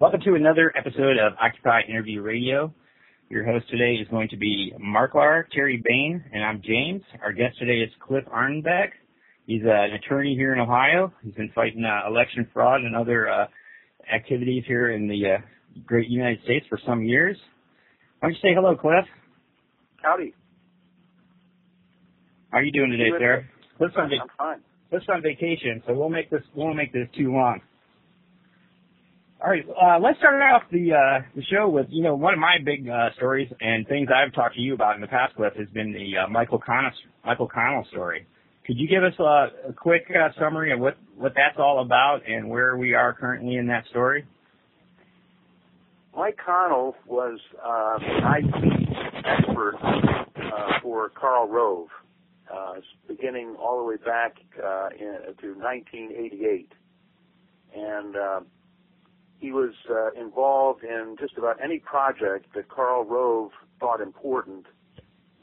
Welcome to another episode of Occupy Interview Radio. Your host today is going to be Marklar, Terry Bain, and I'm James. Our guest today is Cliff Arnebeck. He's uh, an attorney here in Ohio. He's been fighting uh, election fraud and other uh, activities here in the uh, great United States for some years. Why don't you say hello, Cliff? Howdy. How are you doing today, sir? Cliff's on, I'm fine. Cliff's on vacation, so we'll make this we won't make this too long. All right, uh, let's start off the uh, the show with you know one of my big uh, stories and things I've talked to you about in the past, Cliff, has been the uh, Michael Connell Michael Connell story. Could you give us a, a quick uh, summary of what what that's all about and where we are currently in that story? Mike Connell was uh, an IT expert for Karl Rove, beginning all the way back in, to 1988, and he was uh, involved in just about any project that Karl Rove thought important.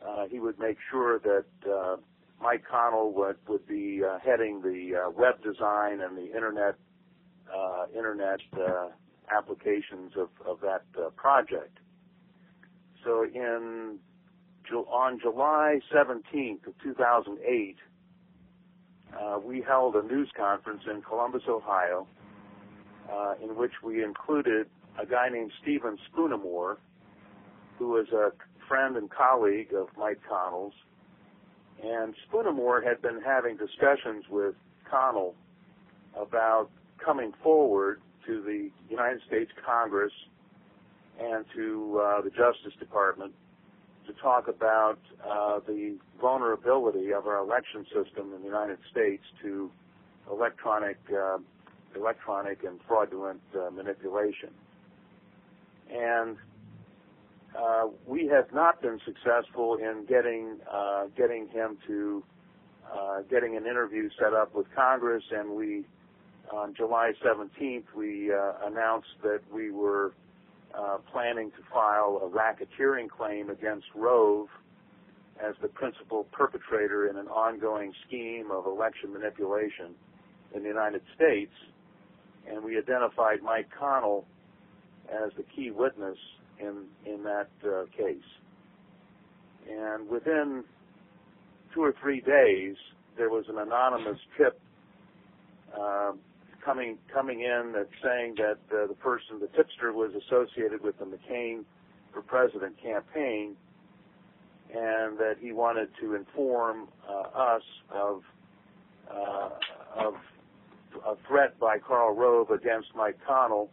Uh, he would make sure that uh, Mike Connell would, would be uh, heading the uh, web design and the internet uh, internet uh, applications of, of that uh, project. So in on July 17th of 2008, uh, we held a news conference in Columbus, Ohio, uh, in which we included a guy named Stephen Spoonamore, who was a friend and colleague of Mike Connell's. And Spoonamore had been having discussions with Connell about coming forward to the United States Congress and to uh, the Justice Department to talk about uh, the vulnerability of our election system in the United States to electronic uh, electronic and fraudulent uh, manipulation. And uh, we have not been successful in getting uh, getting him to getting an interview set up with Congress, and we on July 17th we announced that we were planning to file a racketeering claim against Rove as the principal perpetrator in an ongoing scheme of election manipulation in the United States and we identified Mike Connell as the key witness in in that uh, case. And within two or three days, there was an anonymous tip uh, coming coming in that saying that uh, the person, the tipster, was associated with the McCain for President campaign, and that he wanted to inform uh, us of uh, of a threat by Karl Rove against Mike Connell,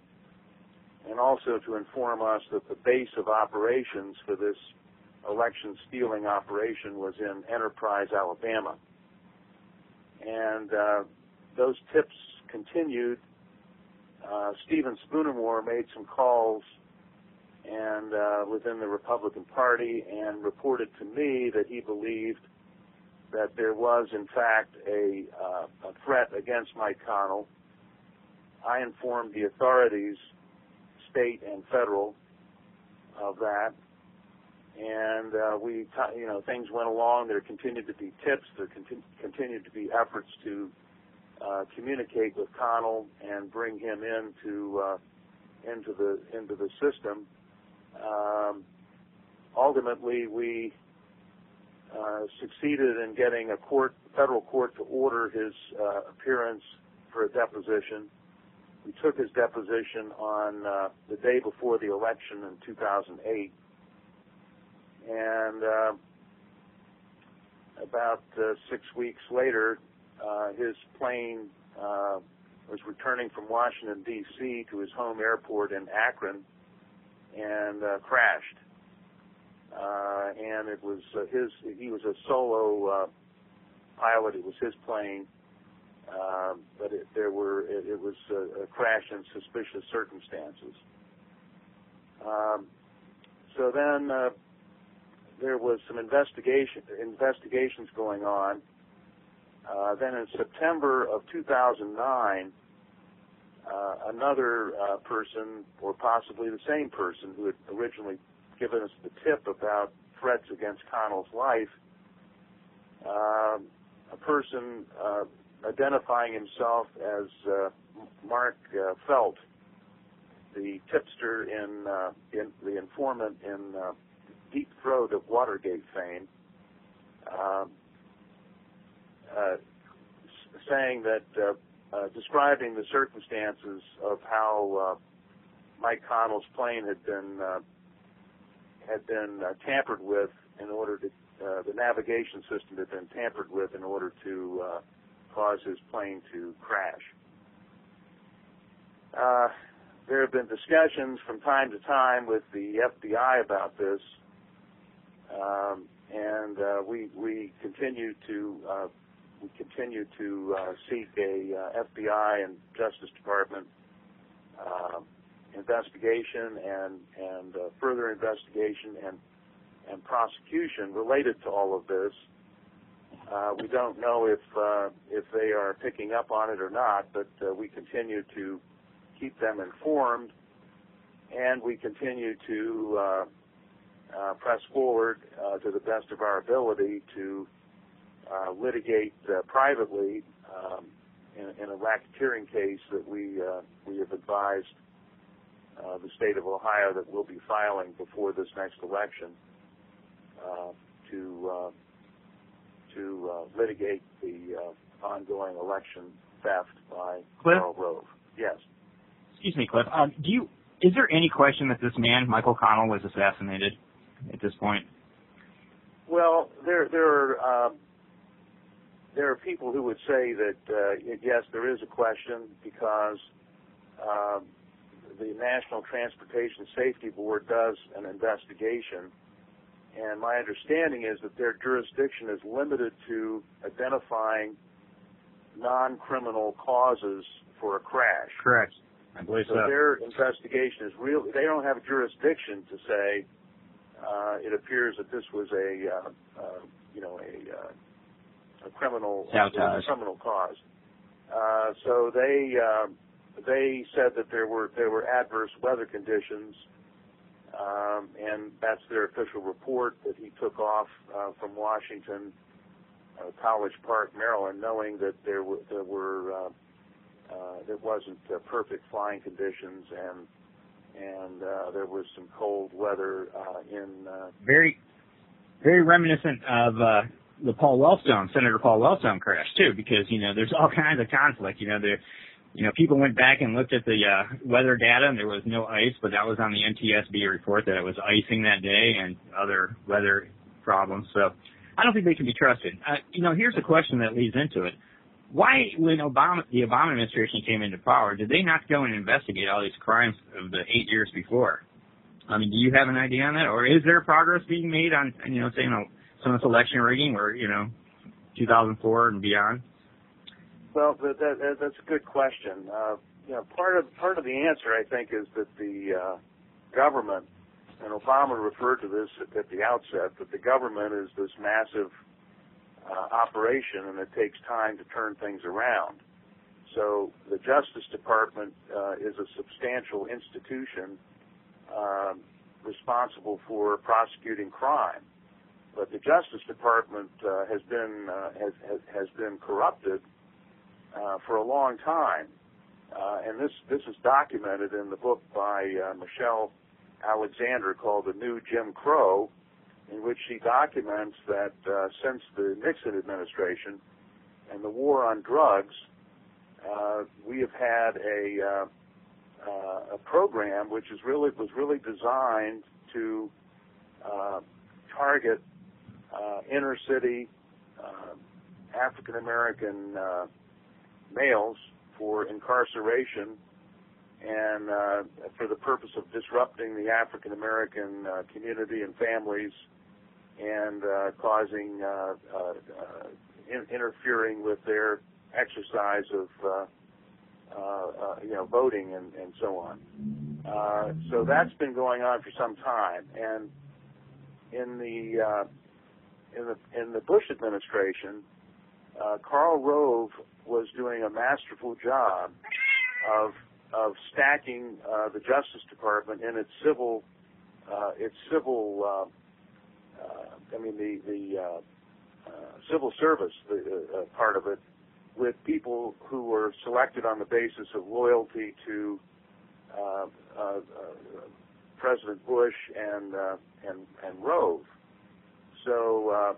and also to inform us that the base of operations for this election stealing operation was in Enterprise, Alabama. And uh, those tips continued. Uh, Stephen Spoonamore made some calls and uh, within the Republican Party and reported to me that he believed that there was in fact a, uh, a threat against Mike Connell. I informed the authorities, state and federal, of that, and uh, we, t- you know, things went along. There continued to be tips. There conti- continued to be efforts to uh, communicate with Connell and bring him into uh, into the into the system. Um, ultimately, we succeeded in getting a court, federal court to order his uh, appearance for a deposition. We took his deposition on uh, the day before the election in 2008, and uh, about uh, six weeks later, uh, his plane uh, was returning from Washington D.C. to his home airport in Akron and uh, crashed uh, and it was uh, his. He was a solo uh, pilot. It was his plane, uh, but it, there were. It, it was a, a crash in suspicious circumstances. Um, so then uh, there was some investigation investigations going on. Uh, then in September of 2009, uh, another uh, person, or possibly the same person who had originally given us the tip about threats against Connell's life, uh, a person uh, identifying himself as uh, Mark uh, Felt, the tipster in, uh, in the informant in uh, Deep Throat of Watergate fame, uh, saying that describing the circumstances of how Mike Connell's plane had been had been uh, tampered with in order to uh, the navigation system had been tampered with in order to uh, cause his plane to crash. Uh, there have been discussions from time to time with the FBI about this, um, and uh, we we continue to uh, we continue to uh, seek a uh, FBI and Justice Department uh, investigation and and uh, further investigation and and prosecution related to all of this. Uh, we don't know if uh, if they are picking up on it or not, but uh, we continue to keep them informed, and we continue to uh, uh, press forward uh, to the best of our ability to uh, litigate uh, privately um, in, in a racketeering case that we uh, we have advised uh, the state of Ohio that we'll be filing before this next election uh, to uh, to uh, litigate the uh, ongoing election theft by Cliff? Karl Rove. Yes. Excuse me, Cliff. Um, do you? Is there any question that this man, Michael Connell, was assassinated at this point? Well, there there are uh, there are people who would say that uh, yes, there is a question because uh, the National Transportation Safety Board does an investigation, and my understanding is that their jurisdiction is limited to identifying non-criminal causes for a crash. Correct. I believe So their investigation is real. They don't have jurisdiction to say uh, it appears that this was a uh, uh, you know a uh, a criminal a criminal cause. Uh, so they uh, they said that there were there were adverse weather conditions, um, and that's their official report that he took off uh, from Washington, uh, College Park, Maryland, knowing that there were there were uh, uh, there wasn't uh, perfect flying conditions and and uh, there was some cold weather uh, in uh, very, very reminiscent of uh, the Paul Wellstone, Senator Paul Wellstone crash too, because you know there's all kinds of conflict. You know, there, you know, people went back and looked at the uh, weather data, and there was no ice, but that was on the NTSB report that it was icing that day and other weather problems. So I don't think they can be trusted. Uh, you know, here's a question that leads into it. Why, when Obama, the Obama administration came into power, did they not go and investigate all these crimes of the eight years before? I mean, do you have an idea on that, or is there progress being made on, you know, say, you know, some of this election rigging, or you know, 2004 and beyond? Well, that, that, that, that's a good question. Uh, you know, part of part of the answer, I think, is that the uh, government, and Obama referred to this at, at the outset, that the government is this massive uh, operation, and it takes time to turn things around. So the Justice Department uh, is a substantial institution um, responsible for prosecuting crime. But the Justice Department uh, has been uh, has, has has been corrupted uh, for a long time, uh, and this this is documented in the book by uh, Michelle Alexander called "The New Jim Crow," in which she documents that uh, since the Nixon administration and the war on drugs, uh, we have had a uh, uh, a program which is really was really designed to uh, target uh, inner city uh, African American uh, males for incarceration and uh, for the purpose of disrupting the African American uh, community and families and uh, causing uh, uh, in- interfering with their exercise of uh, uh, uh, you know voting and, and so on. Uh, so that's been going on for some time, and in the uh, in the in the Bush administration, uh, Karl Rove was doing a masterful job of of stacking uh, the Justice Department in its civil uh, its civil uh, uh, I mean the the uh, uh, civil service the part of it with people who were selected on the basis of loyalty to uh, uh, President Bush and and and Rove. So uh,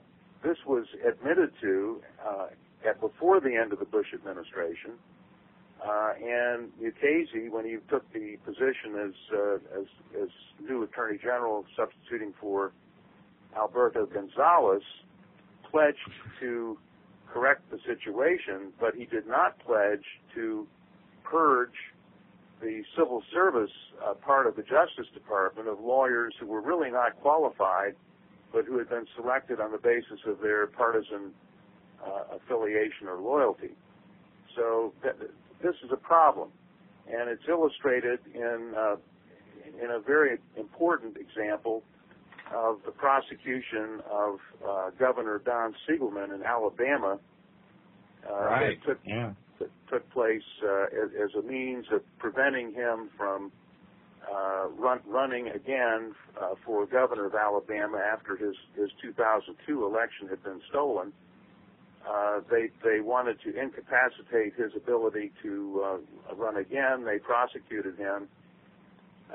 this was admitted to uh, at before the end of the Bush administration. Uh, and Mukasey, when he took the position as, uh, as as new Attorney General, substituting for Alberto Gonzales, pledged to correct the situation, but he did not pledge to purge the civil service uh, part of the Justice Department of lawyers who were really not qualified, but who had been selected on the basis of their partisan uh, affiliation or loyalty. So th- this is a problem, and it's illustrated in uh, in a very important example of the prosecution of uh, Governor Don Siegelman in Alabama. Uh, right. That took, yeah. that took place uh, as, as, a means of preventing him from uh, run, running again uh, for governor of Alabama after his, his 2002 election had been stolen. Uh, they they wanted to incapacitate his ability to uh, run again. They prosecuted him.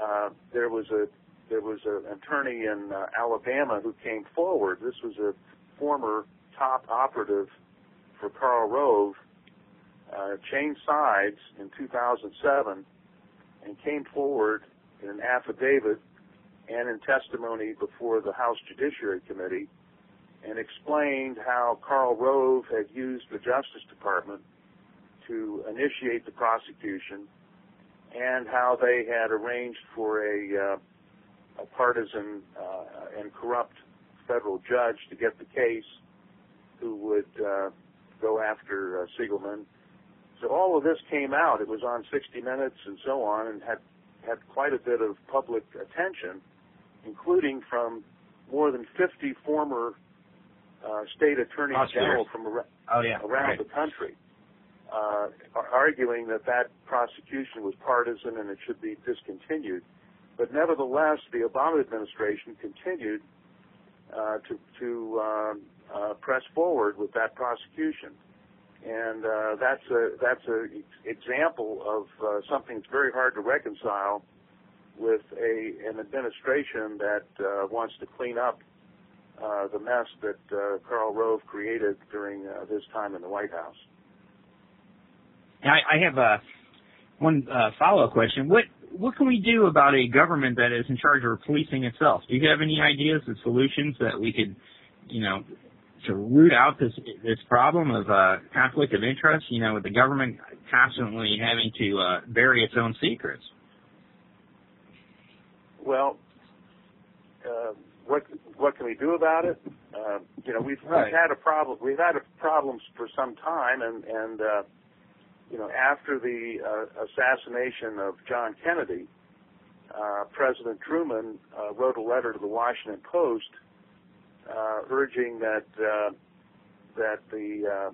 Uh, there was a there was an attorney in uh, Alabama who came forward. This was a former top operative for Karl Rove. Uh, changed sides in 2007 and came forward in an affidavit and in testimony before the House Judiciary Committee and explained how Karl Rove had used the Justice Department to initiate the prosecution and how they had arranged for a, uh, a partisan uh, and corrupt federal judge to get the case who would uh, go after uh, Siegelman. So all of this came out. It was on 60 Minutes and so on and had had quite a bit of public attention, including from more than 50 former uh, state attorneys general from ar- oh, yeah. around right. the country, uh, arguing that that prosecution was partisan and it should be discontinued. But nevertheless, the Obama administration continued uh, to, to um, uh, press forward with that prosecution, and uh, that's a that's a example of uh, something that's very hard to reconcile with a an administration that uh, wants to clean up uh, the mess that uh, Karl Rove created during uh, his time in the White House. Now, I, I have a one uh, follow-up question. What what can we do about a government that is in charge of policing itself? Do you have any ideas of solutions that we could, you know, to root out this this problem of uh, conflict of interest? You know, with the government constantly having to uh, bury its own secrets. Well, uh, what what can we do about it? Uh, you know, we've, right. we've had a problem. We've had a problems for some time, and and uh, you know, after the uh, assassination of John Kennedy, uh, President Truman uh, wrote a letter to the Washington Post uh, urging that uh, that the uh,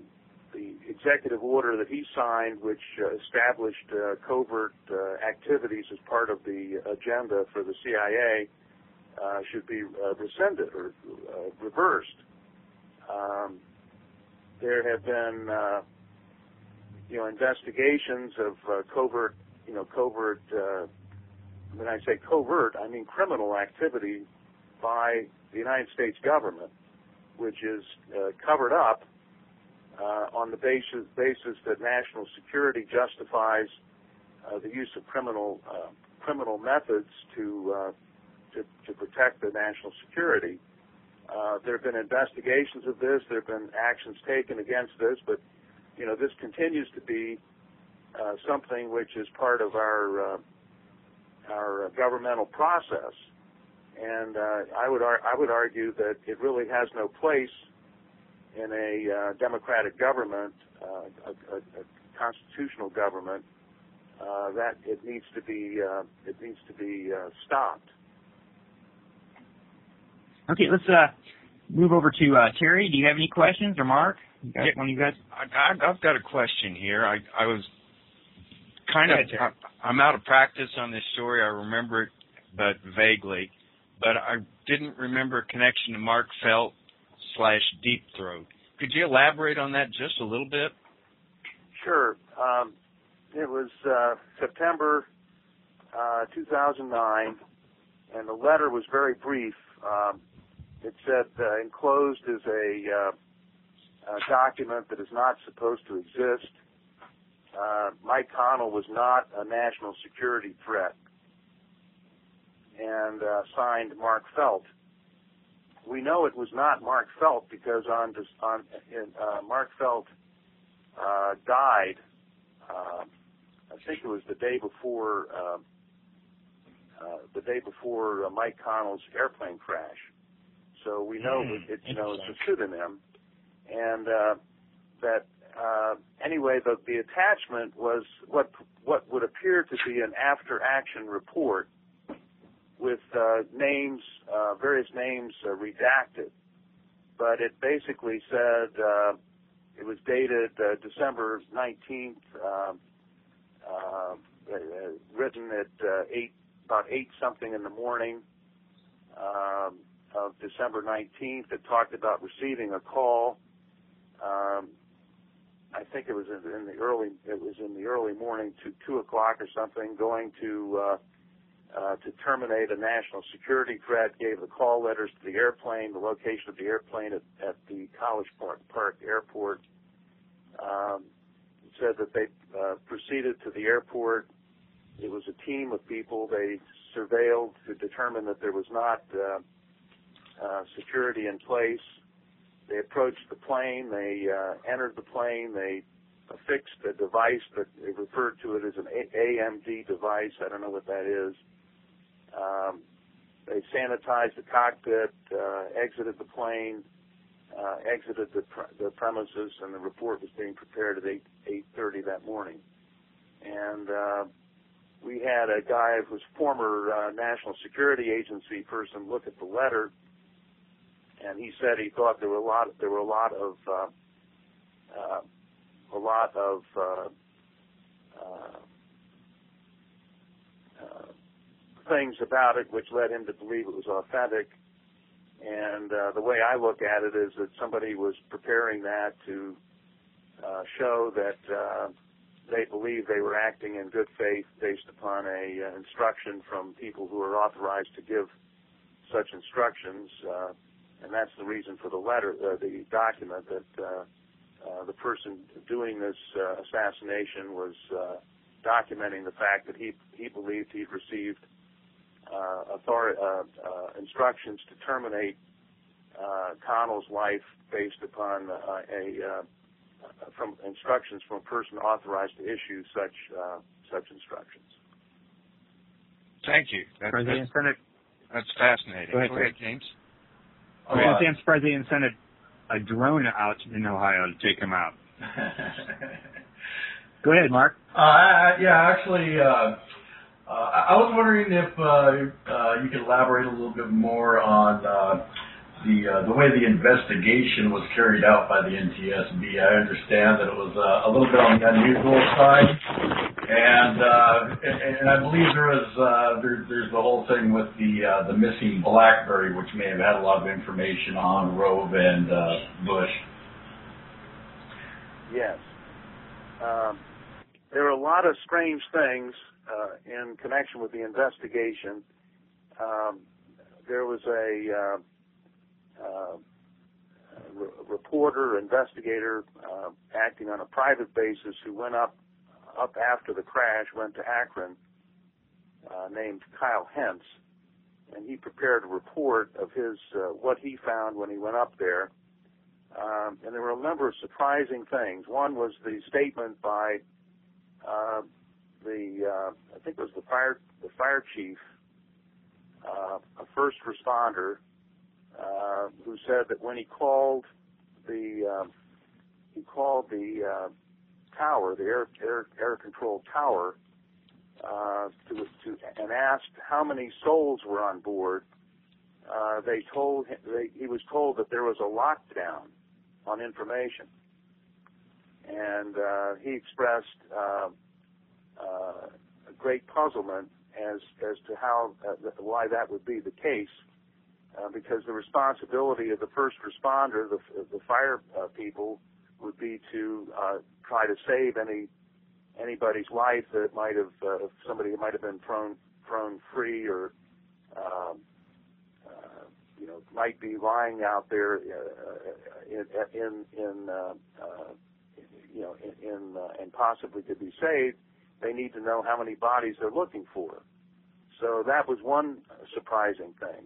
the executive order that he signed, which uh, established uh, covert uh, activities as part of the agenda for the CIA, uh, should be uh, rescinded or uh, reversed. Um, there have been, uh, you know, investigations of uh, covert, you know, covert. Uh, when I say covert, I mean criminal activity by the United States government, which is uh, covered up uh, on the basis basis that national security justifies uh, the use of criminal uh, criminal methods to uh, to, to protect the national security. Uh, there have been investigations of this. There have been actions taken against this, but you know this continues to be uh, something which is part of our uh, our governmental process. And uh, I would ar- I would argue that it really has no place in a uh, democratic government, uh, a, a, a constitutional government. That it needs to be it needs to be stopped. Okay, let's uh, move over to uh, Terry. Do you have any questions or Mark? You guys, yeah, one of you guys? I, I've got a question here. I, I was kind Go of ahead, I, I'm out of practice on this story. I remember it, but vaguely. But I didn't remember a connection to Mark Felt slash Deep Throat. Could you elaborate on that just a little bit? Sure. Um, it was uh, September uh, 2009, and the letter was very brief. Um, it said uh, enclosed is a, uh, a document that is not supposed to exist. Uh, Mike Connell was not a national security threat, and uh, signed Mark Felt. We know it was not Mark Felt because on, on uh, Mark Felt uh, died. Uh, I think it was the day before uh, uh, the day before uh, Mike Connell's airplane crash. So we know Mm, that it, you know it's a pseudonym, and uh, that uh, anyway the the attachment was what what would appear to be an after action report with uh, names uh, various names uh, redacted, but it basically said uh, it was dated uh, December 19th. Um, uh, uh, written at uh, eight about eight something in the morning. Um, of December 19th. It talked about receiving a call. Um, I think it was in, in the early it was in the early morning to two o'clock or something. Going to uh, uh, to terminate a national security threat. Gave the call letters to the airplane, the location of the airplane at, at the College Park, Park Airport. Um, said that they uh, proceeded to the airport. It was a team of people. They surveilled to determine that there was not uh, uh, security in place. They approached the plane. They uh, entered the plane. They affixed a device that they referred to it as an AMD device. I don't know what that is. Um, they sanitized the cockpit, uh, exited the plane, uh, exited the, the premises, and the report was being prepared at 8 8:30 that morning. And uh, we had a guy who was former uh, National Security Agency person look at the letter, and he said he thought there were a lot there were a lot of uh, uh, a lot of uh, uh, uh, things about it which led him to believe it was authentic. And uh, the way I look at it is that somebody was preparing that to uh, show that uh, they believed they were acting in good faith based upon a instruction from people who are authorized to give such instructions. And that's the reason for the letter, uh, the document that uh, uh, the person doing this uh, assassination was uh, documenting the fact that he he believed he'd received uh, author- uh, uh, instructions to terminate uh, Connell's life based upon uh, a uh, from instructions from a person authorized to issue such uh, such instructions. Thank you. That, President that's, that's fascinating. Go ahead, Go ahead, James. I was gonna say, I'm surprised they didn't send a, a drone out in Ohio to take him out. Go ahead, Mark. Uh, I, I- yeah, actually, uh, uh, I I was wondering if uh, uh, you could elaborate a little bit more on uh, the uh, the way the investigation was carried out by the NTSB. I understand that it was uh, a little bit on the unusual side, and uh, and, and I believe there was uh, there, there's the whole thing with the uh, the missing BlackBerry, which may have had a lot of information on Rove and uh, Bush. Yes. Um, there are a lot of strange things uh, in connection with the investigation. Um, there was a uh, uh, re- reporter, investigator, uh, acting on a private basis who went up up after the crash, went to Akron, uh, named Kyle Hentz, and he prepared a report of his uh, what he found when he went up there. Um, and there were a number of surprising things. One was the statement by uh, the uh, I think it was the fire the fire chief, uh, a first responder, uh, who said that when he called the uh, he called the uh, tower, the air air air control tower, uh, to to and asked how many souls were on board. Uh, they told they, he was told that there was a lockdown on information, and uh, he expressed uh, uh, great puzzlement as as to how uh, why that would be the case, uh, because the responsibility of the first responder, the the fire uh, people, would be to uh, try to save any anybody's life that might have uh, somebody might have been thrown thrown free or um, uh, you know might be lying out there uh, in in, in uh, uh, you know in, in uh, and possibly could be saved, they need to know how many bodies they're looking for. So that was one surprising thing.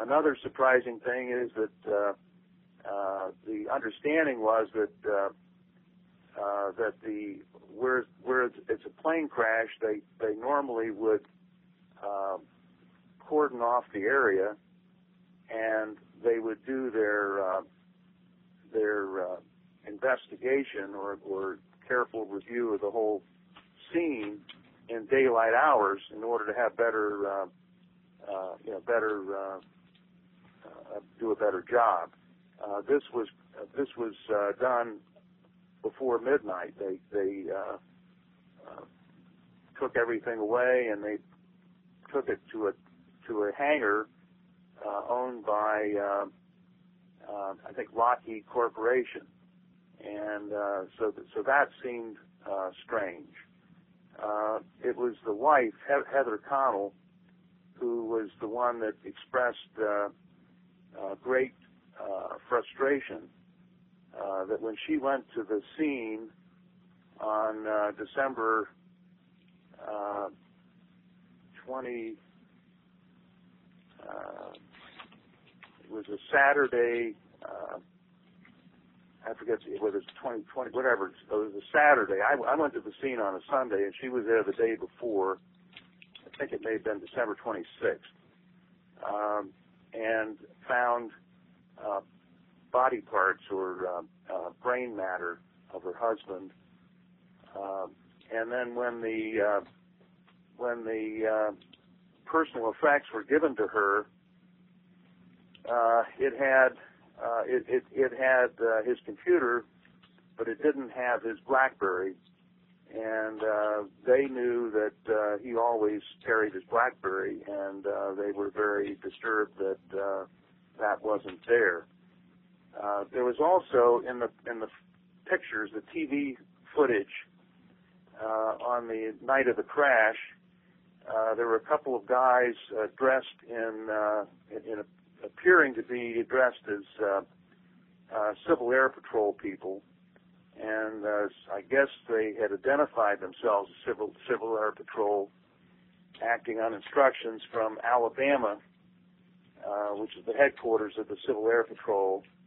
Another surprising thing is that uh, uh, the understanding was that uh, uh, that the where where it's, it's a plane crash, they they normally would uh, cordon off the area, and they would do their uh, their uh, investigation or, or careful review of the whole scene in daylight hours in order to have better uh, uh, you know better uh, uh, do a better job. Uh, this was uh, this was uh, done before midnight. They they uh, uh, took everything away and they took it to a to a hangar uh, owned by uh, uh, I think Lockheed Corporation, and uh, so th- so that seemed uh, strange. Uh, it was the wife he- Heather Connell who was the one that expressed uh, uh, great uh, frustration uh, that when she went to the scene on uh, December uh, 20, uh, it was a Saturday. Uh, I forget whether it's 2020, whatever. It was a Saturday. I, I went to the scene on a Sunday, and she was there the day before. I think it may have been December 26th, um, and found uh, body parts or uh, uh, brain matter of her husband. Uh, and then when the uh, when the uh, personal effects were given to her, uh, it had uh, it, it, it had uh, his computer, but it didn't have his BlackBerry. And uh, they knew that uh, he always carried his BlackBerry, and uh, they were very disturbed that uh, that wasn't there. Uh, there was also in the in the pictures, the TV footage uh, on the night of the crash. Uh, there were a couple of guys uh, dressed in uh, in, in a, appearing to be dressed as uh, uh, Civil Air Patrol people, and uh, I guess they had identified themselves as Civil Civil Air Patrol, acting on instructions from Alabama, uh, which is the headquarters of the Civil Air Patrol. Uh,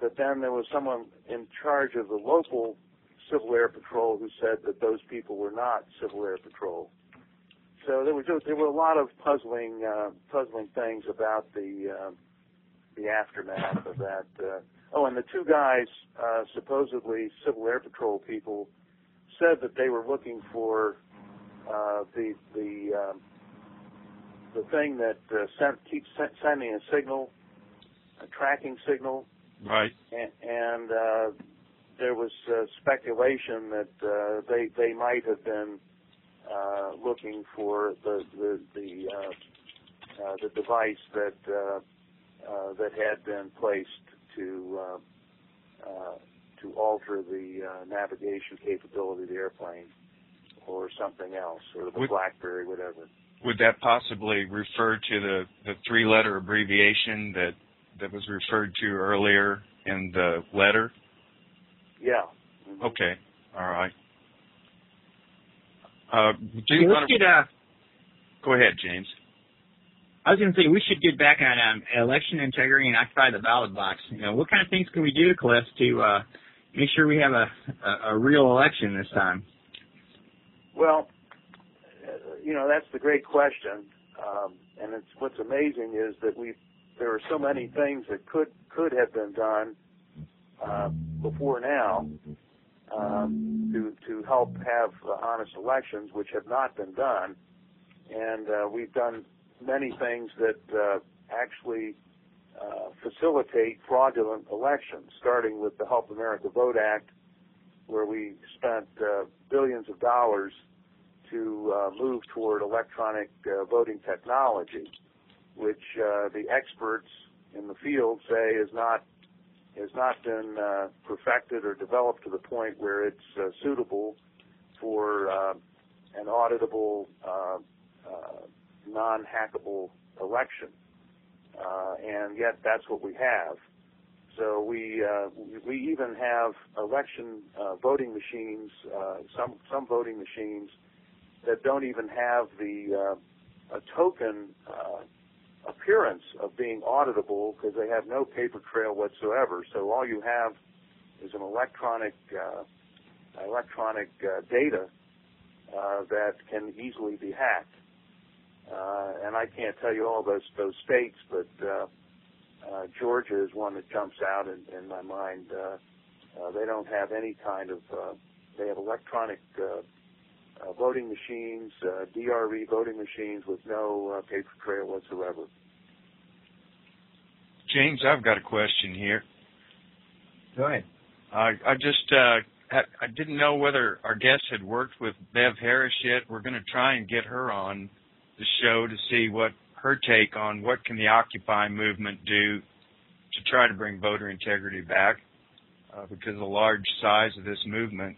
but then there was someone in charge of the local Civil Air Patrol who said that those people were not Civil Air Patrol. So there was there were a lot of puzzling uh, puzzling things about the uh, the aftermath of that. Uh, oh, and the two guys, uh, supposedly Civil Air Patrol people, said that they were looking for uh, the the um, the thing that uh, sent, keeps sending a signal, a tracking signal Right. and, and uh, there was uh, speculation that uh, they they might have been uh, looking for the the the, uh, uh, the device that uh, uh, that had been placed to uh, uh, to alter the uh, navigation capability of the airplane, or something else, or the Would- BlackBerry, whatever. Would that possibly refer to the, the three letter abbreviation that, that was referred to earlier in the letter? Yeah. Mhm. Okay. All right. Uh, do you want to, get uh, go ahead, James. I was going to say we should get back on um, election integrity and occupy the ballot box. You know, what kind of things can we do, Cliff, to uh, make sure we have a, a, a real election this time? Well, uh, you know that's the great question, um, and it's what's amazing is that we there are so many things that could could have been done uh, before now um, to to help have uh, honest elections, which have not been done, and uh, we've done many things that uh, actually uh, facilitate fraudulent elections, starting with the Help America Vote Act, where we spent uh, billions of dollars to move toward electronic voting technology, which uh, the experts in the field say is not has not been uh, perfected or developed to the point where it's uh, suitable for uh, an auditable uh, uh, non-hackable election, uh, and yet that's what we have. So we uh, we even have election uh, voting machines, uh, some some voting machines that don't even have the uh, a token uh, appearance of being auditable because they have no paper trail whatsoever. So all you have is an electronic uh, electronic uh, data uh, that can easily be hacked. Uh, and I can't tell you all those those states, but uh, uh, Georgia is one that jumps out in, in my mind. Uh, uh, they don't have any kind of. Uh, they have electronic uh, uh, voting machines, uh, DRE voting machines with no uh, paper trail whatsoever. James, I've got a question here. Go ahead. I I just uh, I didn't know whether our guest had worked with Bev Harris yet. We're going to try and get her on the show to see what her take on what can the Occupy movement do to try to bring voter integrity back. Uh, because of the large size of this movement,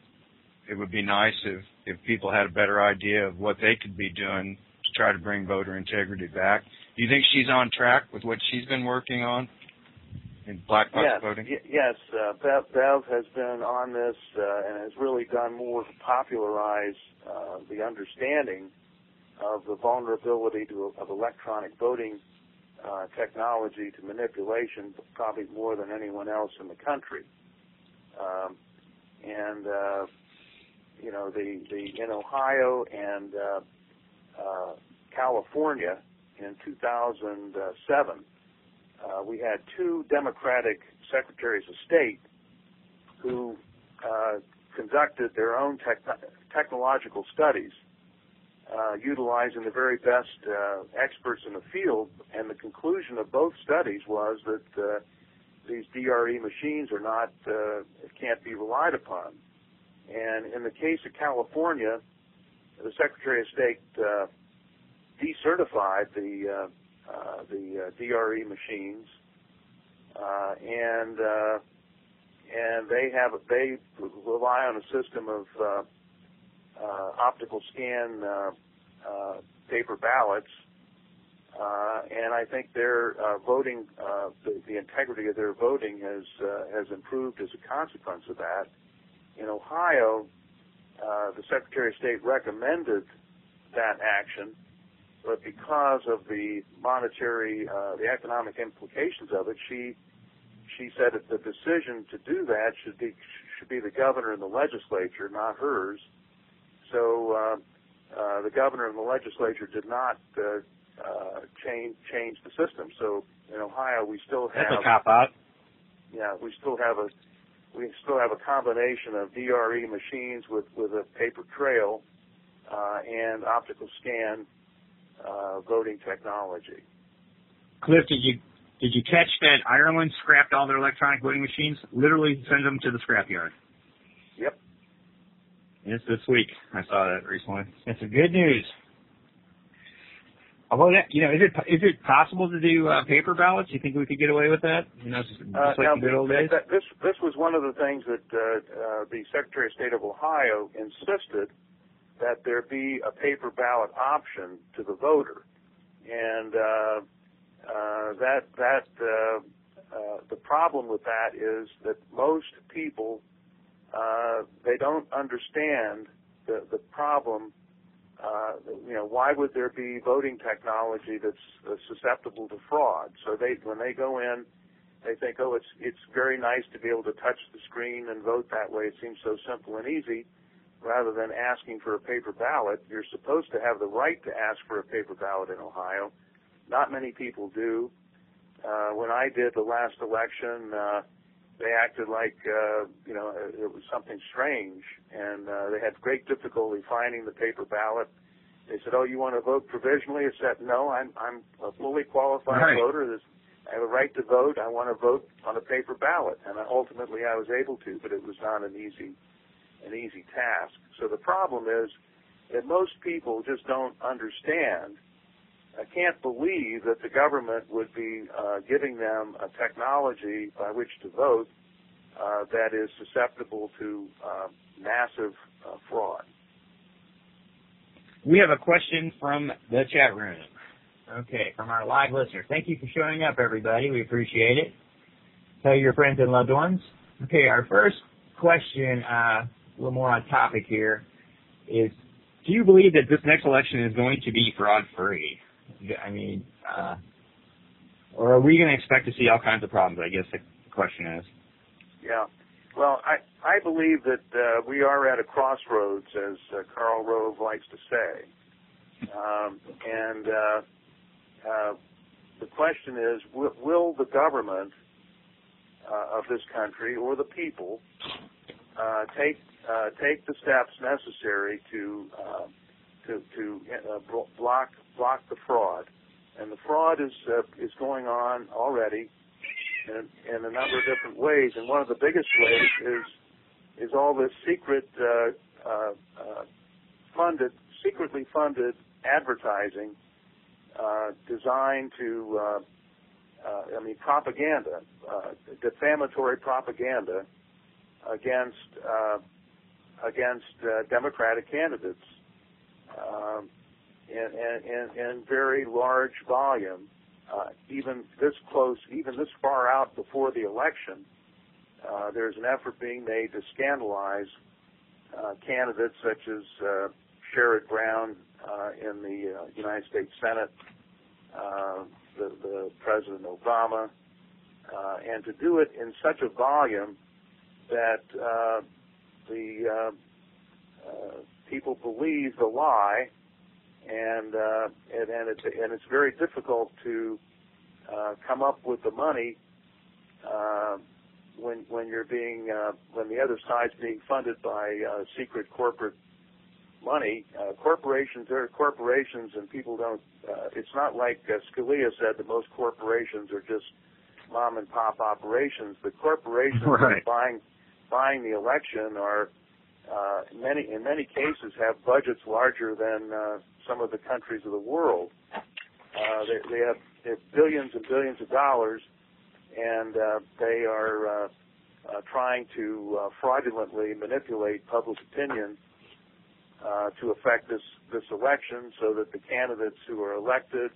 it would be nice if if people had a better idea of what they could be doing to try to bring voter integrity back. Do you think she's on track with what she's been working on in black box yes, voting? Y- yes, uh, Bev, Bev has been on this uh, and has really done more to popularize uh, the understanding of the vulnerability to, of electronic voting uh, technology to manipulation, probably more than anyone else in the country. Um, and uh, you know, the, the in Ohio and uh, uh, California in 2007, uh, we had two Democratic secretaries of state who uh, conducted their own technological studies uh, utilizing the very best uh, experts in the field, and the conclusion of both studies was that uh, these DRE machines are not uh, can't be relied upon. And in the case of California, the Secretary of State decertified the uh, uh, the uh, DRE machines, uh, and uh, and they have they rely on a system of uh, uh, optical scan paper ballots, uh, and I think their uh, voting, uh, the, the integrity of their voting has has improved as a consequence of that. In Ohio, uh, the Secretary of State recommended that action, but because of the monetary, uh, the economic implications of it, she she said that the decision to do that should be should be the governor and the legislature, not hers. So uh, uh, the governor and the legislature did not uh, uh, change change the system. So in Ohio, we still have That's a cop out. yeah, we still have a we still have a combination of DRE machines with with a paper trail uh, and optical scan uh, voting technology. Cliff, did you did you catch that Ireland scrapped all their electronic voting machines? Literally send them to the scrapyard. Yep. It's this week. I saw that recently. It's a good news. Although that, you know, is it is it possible to do uh, paper ballots? Do You think we could get away with that? You know, just, just Uh, like now, the good old days. that- this this was one of the things that uh, uh, the Secretary of State of Ohio insisted that there be a paper ballot option to the voter, and uh, uh, that that uh, uh, the problem with that is that most people uh, they don't understand the the problem. Uh, you know, why would there be voting technology that's uh, susceptible to fraud? So they when they go in they think, oh, it's it's very nice to be able to touch the screen and vote that way. It seems so simple and easy. Rather than asking for a paper ballot, you're supposed to have the right to ask for a paper ballot in Ohio. Not many people do. Uh, when I did the last election, uh, they acted like uh, you know it was something strange, and uh, they had great difficulty finding the paper ballot. They said, "Oh, you want to vote provisionally?" I said, "No, I'm I'm a fully qualified Right. voter. This I have a right to vote. I want to vote on a paper ballot, and ultimately I was able to, but it was not an easy, an easy task. So the problem is that most people just don't understand. I can't believe that the government would be uh, giving them a technology by which to vote uh, that is susceptible to uh, massive fraud. we have a question from the chat room. Okay, from our live listener. Thank you for showing up, everybody. We appreciate it. Tell your friends and loved ones. Okay, our first question, uh, little more on topic here, is do you believe that this next election is going to be fraud free? I mean, uh, or are we going to expect to see all kinds of problems? I guess the question is. Yeah. Well, I I believe that uh, we are at a crossroads, as uh, Karl Rove likes to say, um, and uh, uh, the question is, will, will the government uh, of this country or the people uh, take uh, take the steps necessary to uh, to to uh, block block the fraud, and the fraud is uh, is going on already in, in a number of different ways. And one of the biggest ways is is all this secret uh, uh, funded, secretly funded advertising designed to, I mean, propaganda, defamatory propaganda against against uh, Democratic candidates um, in, in, in very large volume, uh, even this close, even this far out before the election. Uh, there's an effort being made to scandalize uh, candidates such as uh, Sherrod Brown uh, in the United States Senate, the, the President Obama, uh, and to do it in such a volume that uh, the uh, uh, people believe the lie, and uh, and and it's and it's very difficult to uh, come up with the money uh, when when you're being uh, when the other side's being funded by uh, secret corporate money. Uh, corporations are corporations, and people don't. Uh, it's not like uh, Scalia said that most corporations are just mom and pop operations. The corporations right. buying buying the election are uh, many in many cases have budgets larger than uh, some of the countries of the world. Uh, they, they, have, they have billions and billions of dollars, and uh, they are uh, uh, trying to uh, fraudulently manipulate public opinion uh, to affect this this election, so that the candidates who are elected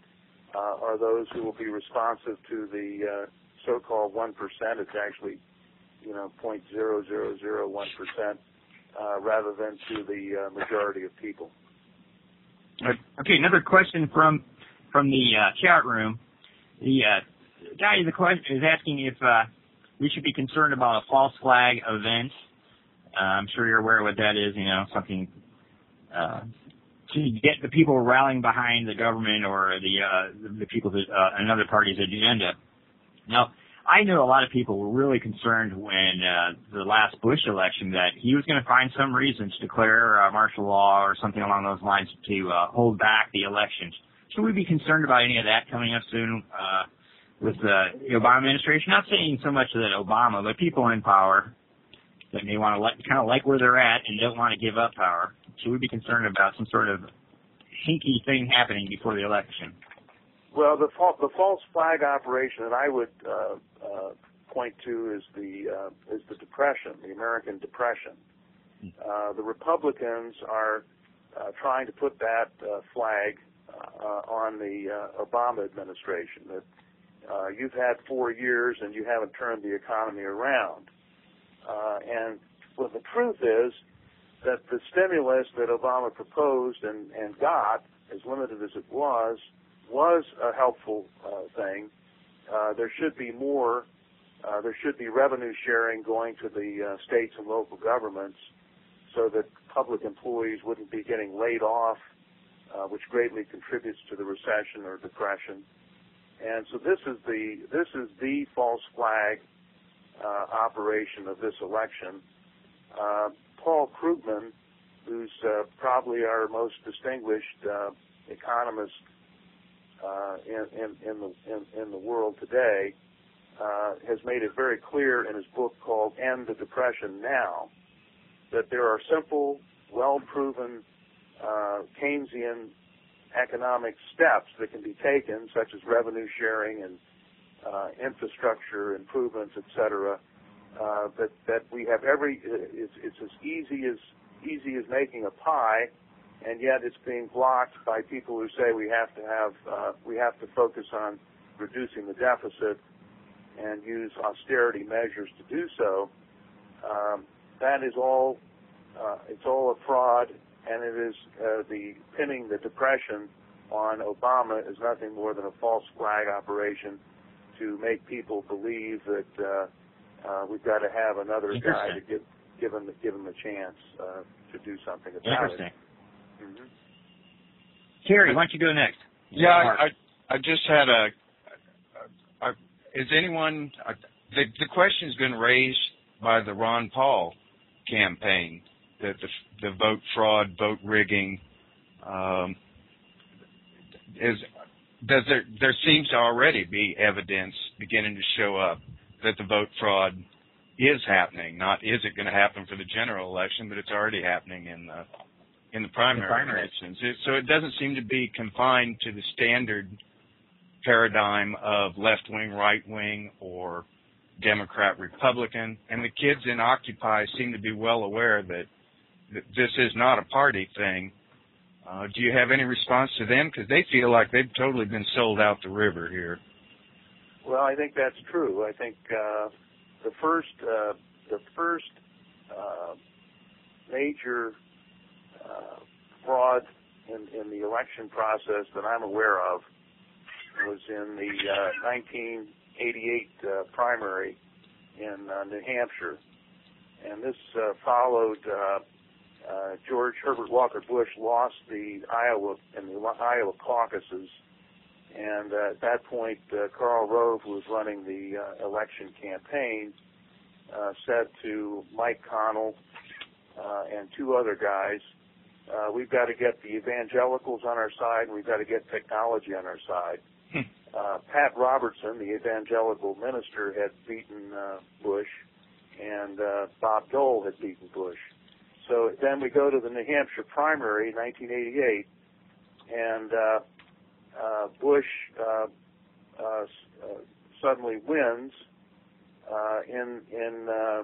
uh, are those who will be responsive to the uh, so-called one percent. It's actually you know, 0.0001 percent, uh, rather than to the uh, majority of people. Okay, another question from from the uh, chat room. The guy the question is asking if we should be concerned about a false flag event. I'm sure you're aware what that is. You know, something to get the people rallying behind the government or the uh, the, the people's uh, another party's agenda. Now, I know a lot of people were really concerned when uh, the last Bush election that he was going to find some reason to declare uh, martial law or something along those lines to uh, hold back the elections. Should we be concerned about any of that coming up soon uh, with the Obama administration? Not saying so much that Obama, but people in power that may want to kind of like where they're at and don't want to give up power. Should we be concerned about some sort of hinky thing happening before the election? Well, the, fa- the false flag operation that I would uh, uh, point to is the uh, is the Depression, the American Depression. Uh, the Republicans are uh, trying to put that uh, flag uh, on the uh, Obama administration. That uh, you've had four years and you haven't turned the economy around. Uh, and well, the truth is that the stimulus that Obama proposed and, and got, as limited as it was, was a helpful uh, thing. Uh, there should be more. Uh, there should be revenue sharing going to the uh, states and local governments, so that public employees wouldn't be getting laid off, uh, which greatly contributes to the recession or depression. And so this is the this is the false flag uh, operation of this election. Uh, Paul Krugman, who's uh, probably our most distinguished uh, economist uh, in, in, in, the, in, in the world today uh, has made it very clear in his book called End the Depression Now that there are simple, well-proven uh, Keynesian economic steps that can be taken, such as revenue sharing and uh, infrastructure improvements, et cetera, uh, that, that we have every, it's, it's as easy as, easy as making a pie and yet it's being blocked by people who say we have to have uh, we have to focus on reducing the deficit and use austerity measures to do so. Um, that is all uh, it's all a fraud, and it is uh, the pinning the depression on Obama is nothing more than a false flag operation to make people believe that uh, uh, we've got to have another guy to give give him give him a chance uh, to do something about it. Mm-hmm. Terry, why don't you go next? Yeah, I, I I just had a. a, a is anyone? A, the the question's been raised by the Ron Paul campaign that the the vote fraud, vote rigging, um, is does there there seems to already be evidence beginning to show up that the vote fraud is happening. Not is it going to happen for the general election, but it's already happening in the in the primary, The primary. elections. It, so it doesn't seem to be confined to the standard paradigm of left wing, right wing, or Democrat, Republican. And the kids in Occupy seem to be well aware that, that this is not a party thing. Uh, do you have any response to them? Because they feel like they've totally been sold out the river here. Well, I think that's true. I think uh, the first uh, the first uh, major fraud in, in the election process that I'm aware of was in the uh, 1988 uh, primary in uh, New Hampshire, and this uh, followed. Uh, uh, George Herbert Walker Bush lost the Iowa in the Iowa caucuses and uh, at that point, uh, Karl Rove, who was running the uh, election campaign, uh, said to Mike Connell uh, and two other guys, uh, "We've got to get the evangelicals on our side, and we've got to get technology on our side." uh, Pat Robertson, the evangelical minister, had beaten uh, Bush, and uh, Bob Dole had beaten Bush. So then we go to the New Hampshire primary, 1988, and uh, uh, Bush uh, uh, uh, suddenly wins uh, in in uh, uh,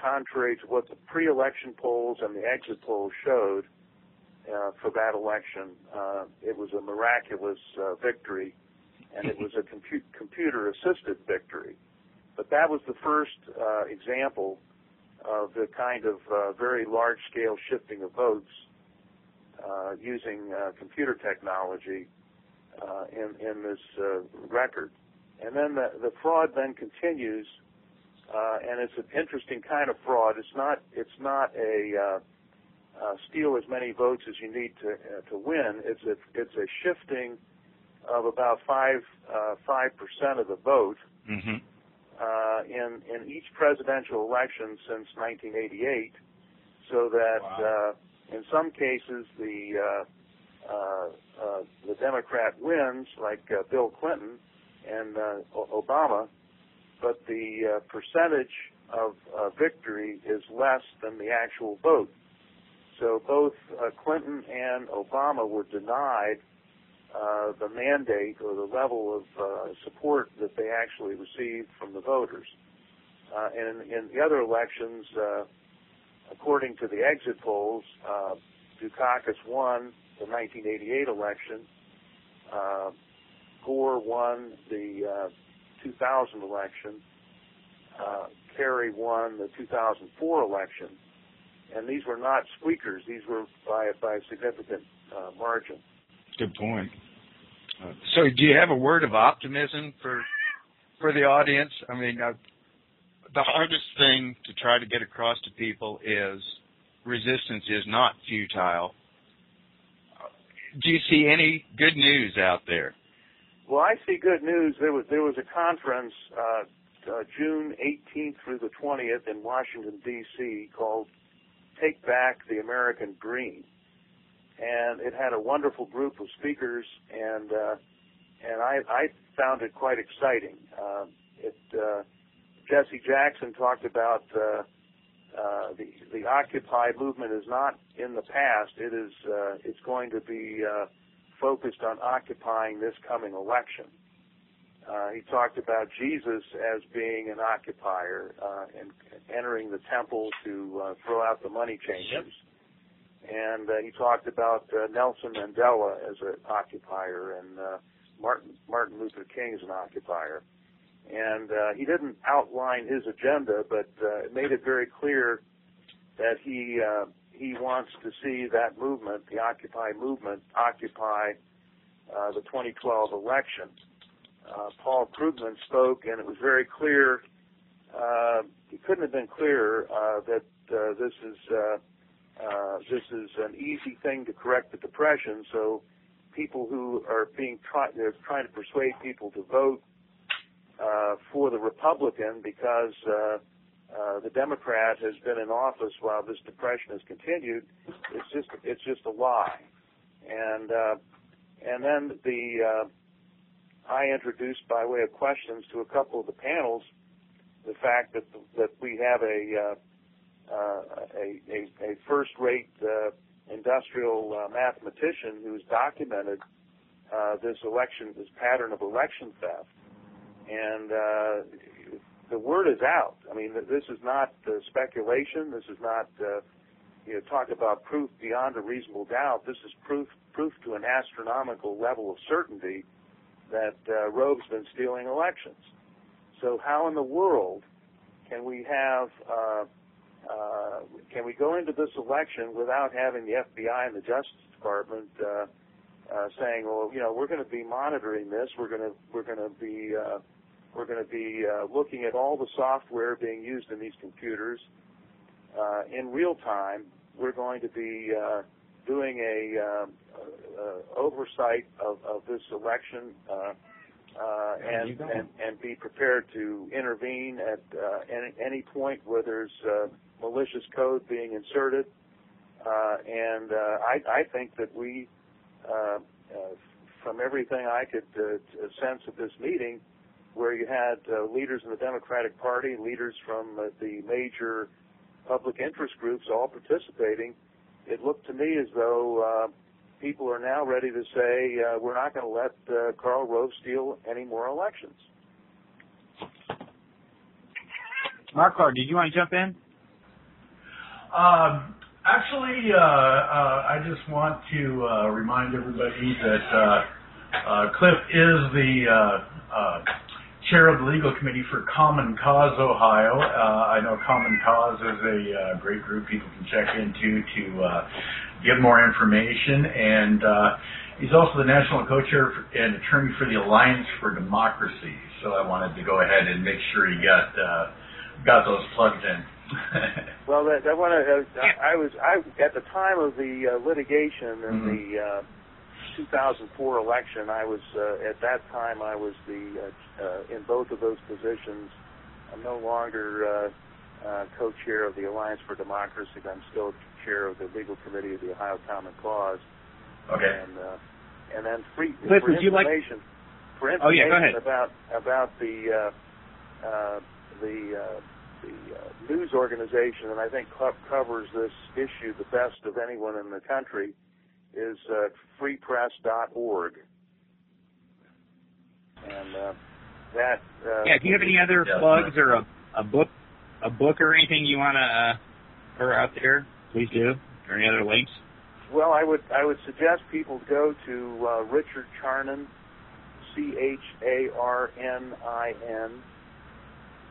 contrary to what the pre-election polls and the exit polls showed for that election. Uh, it was a miraculous uh, victory, and it was a compu- computer-assisted victory. But that was the first uh, example of the kind of uh, very large-scale shifting of votes uh, using uh, computer technology uh, in in this uh, record. And then the the fraud then continues, uh, and it's an interesting kind of fraud. It's not it's not a uh, steal as many votes as you need to uh, to win. It's a it's a shifting of about five uh, five percent of the vote Mm-hmm. uh, in in each presidential election since 1988, so that Wow. uh, in some cases the uh, uh, uh, the Democrat wins, like uh, Bill Clinton and uh, O- Obama, but the uh, percentage of uh, victory is less than the actual vote. So both uh, Clinton and Obama were denied uh, the mandate or the level of uh, support that they actually received from the voters. Uh, and in, in the other elections, uh, according to the exit polls, uh, Dukakis won the 1988 election. Uh, Gore won the uh, 2000 election. Uh, Kerry won the 2004 election. And these were not squeakers. These were by, by a significant uh, margin. Good point. Uh, so, do you have a word of optimism for for the audience? I mean, uh, the hardest thing to try to get across to people is resistance is not futile. Uh, Do you see any good news out there? Well, I see good news. There was there was a conference uh, uh, June 18th through the 20th in Washington D.C. called "Take Back the American Dream," and it had a wonderful group of speakers, and uh, and I, I found it quite exciting. Uh, it uh, Jesse Jackson talked about uh, uh, the the Occupy movement is not in the past. It is uh, it's going to be uh, focused on occupying this coming election. Uh, he talked about Jesus as being an occupier uh, and entering the temple to uh, throw out the money changers. and uh, he talked about uh, Nelson Mandela as an occupier and uh, Martin Martin Luther King as an occupier. And uh, he didn't outline his agenda, but uh, it made it very clear that he uh, he wants to see that movement, the Occupy movement, occupy uh, the 2012 election. Uh, Paul Krugman spoke, and it was very clear. Uh, he couldn't have been clearer uh, that uh, this is uh, uh, this is an easy thing to correct the depression. So people who are being try- they're trying to persuade people to vote uh, for the Republican because uh, uh, the Democrat has been in office while this depression has continued. It's just it's just a lie, and uh, and then the uh, I introduced by way of questions to a couple of the panels the fact that that we have a uh, uh, a, a, a first-rate uh, industrial uh, mathematician who's documented uh, this election, this pattern of election theft, and uh, the word is out. I mean, this is not speculation. This is not you know talk about proof beyond a reasonable doubt. This is proof proof to an astronomical level of certainty that uh, Rove's been stealing elections. So how in the world can we have uh, uh, can we go into this election without having the FBI and the Justice Department uh, uh, saying, well, you know, we're going to be monitoring this. We're going to we're going to be uh, we're going to be uh, looking at all the software being used in these computers uh, in real time. We're going to be uh, doing a uh, uh, oversight of, of this election uh, uh, and, and and be prepared to intervene at uh, any, any point where there's uh, malicious code being inserted. Uh, and uh, I, I think that we, uh, uh, from everything I could uh, sense at this meeting, where you had uh, leaders in the Democratic Party, leaders from uh, the major public interest groups all participating, it looked to me as though uh, people are now ready to say uh, we're not going to let uh, Karl Rove steal any more elections. Mark Clark, did you want to jump in? Um, actually, uh, uh, I just want to uh, remind everybody that uh, uh, Cliff is the uh, uh, chair of the legal committee for Common Cause Ohio. Uh, I know Common Cause is a uh, great group people can check into to uh, get more information. And uh, he's also the national co-chair and attorney for the Alliance for Democracy. So I wanted to go ahead and make sure he got uh, got those plugged in. well, that, that one, uh, I was I at the time of the uh, litigation and Mhm. the uh, 2004 election. I was uh, at that time I was the uh, uh, in both of those positions. I'm no longer uh, uh, co-chair of the Alliance for Democracy. but I'm still chair of the legal committee of the Ohio Common Cause. okay. And uh, and then free Cliff, for would you like- information Oh, yeah, go ahead. about about the uh, uh, the uh, the uh, news organization that I think co- covers this issue the best of anyone in the country is uh, freepress.org. And uh, that uh, Yeah. Do you have any other Yeah. plugs or a, a book, a book or anything you want to uh, throw out there? Please do. Or any other links? Well, I would I would suggest people go to uh, Richard Charnin, C H A R N I N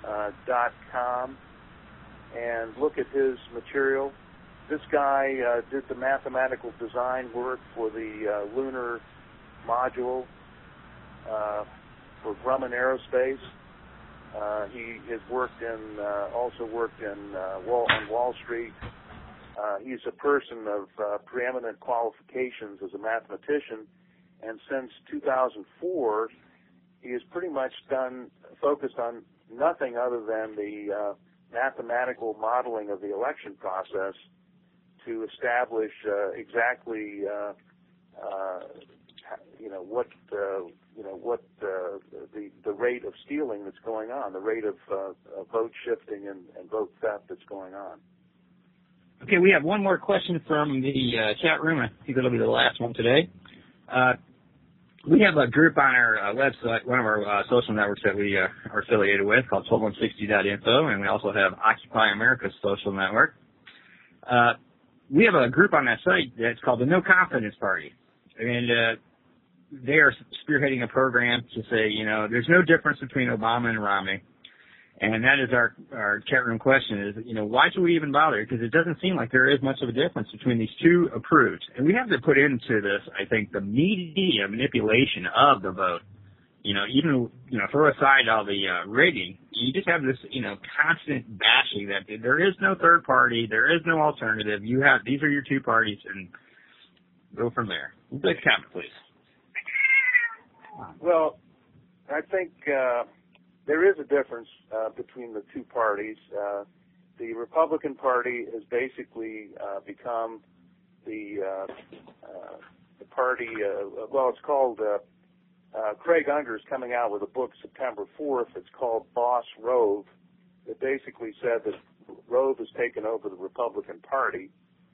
uh, dot com, and look at his material. This guy uh, did the mathematical design work for the uh, lunar module uh, for Grumman Aerospace. Uh, he has worked in uh, also worked in uh, Wall on Wall Street. Uh, he's a person of uh, preeminent qualifications as a mathematician, and since 2004, he has pretty much done focused on nothing other than the uh, mathematical modeling of the election process to establish uh, exactly uh, uh, you know what uh, you know what uh, the the rate of stealing that's going on, the rate of uh, vote shifting and, and vote theft that's going on. Okay, we have one more question from the chat room. I think it'll be the last one today. We have a group on our website, one of our social networks that we are affiliated with called 1260.info, and we also have Occupy America's social network. We have a group on that site that's called the No Confidence Party, and uh, they are spearheading a program to say, you know, there's no difference between Obama and Romney. And that is our, our chat room question is, you know, why should we even bother? Because it doesn't seem like there is much of a difference between these two approved. And we have to put into this, I think, the media manipulation of the vote. You know, even, you know, throw aside all the uh, rigging, you just have this, you know, constant bashing that there is no third party, there is no alternative. You have, these are your two parties and go from there. Please comment, please. Well, I think, uh, there is a difference uh, between the two parties. Uh, the Republican Party has basically uh, become the uh, uh, the party. Uh, well, it's called. Uh, uh, Craig Unger is coming out with a book September 4th. It's called Boss Rove. It basically said that Rove has taken over the Republican Party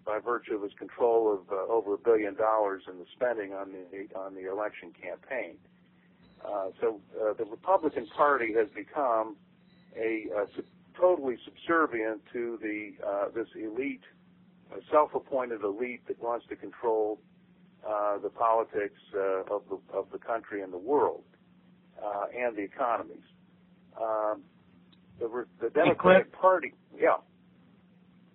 by virtue of his control of uh, over a billion dollars in the spending on the on the election campaign. Uh, so uh, the Republican Party has become a, a sub- totally subservient to the uh, this elite, self-appointed elite that wants to control uh, the politics uh, of the of the country and the world uh, and the economies. Um, the, the Democratic Party, yeah.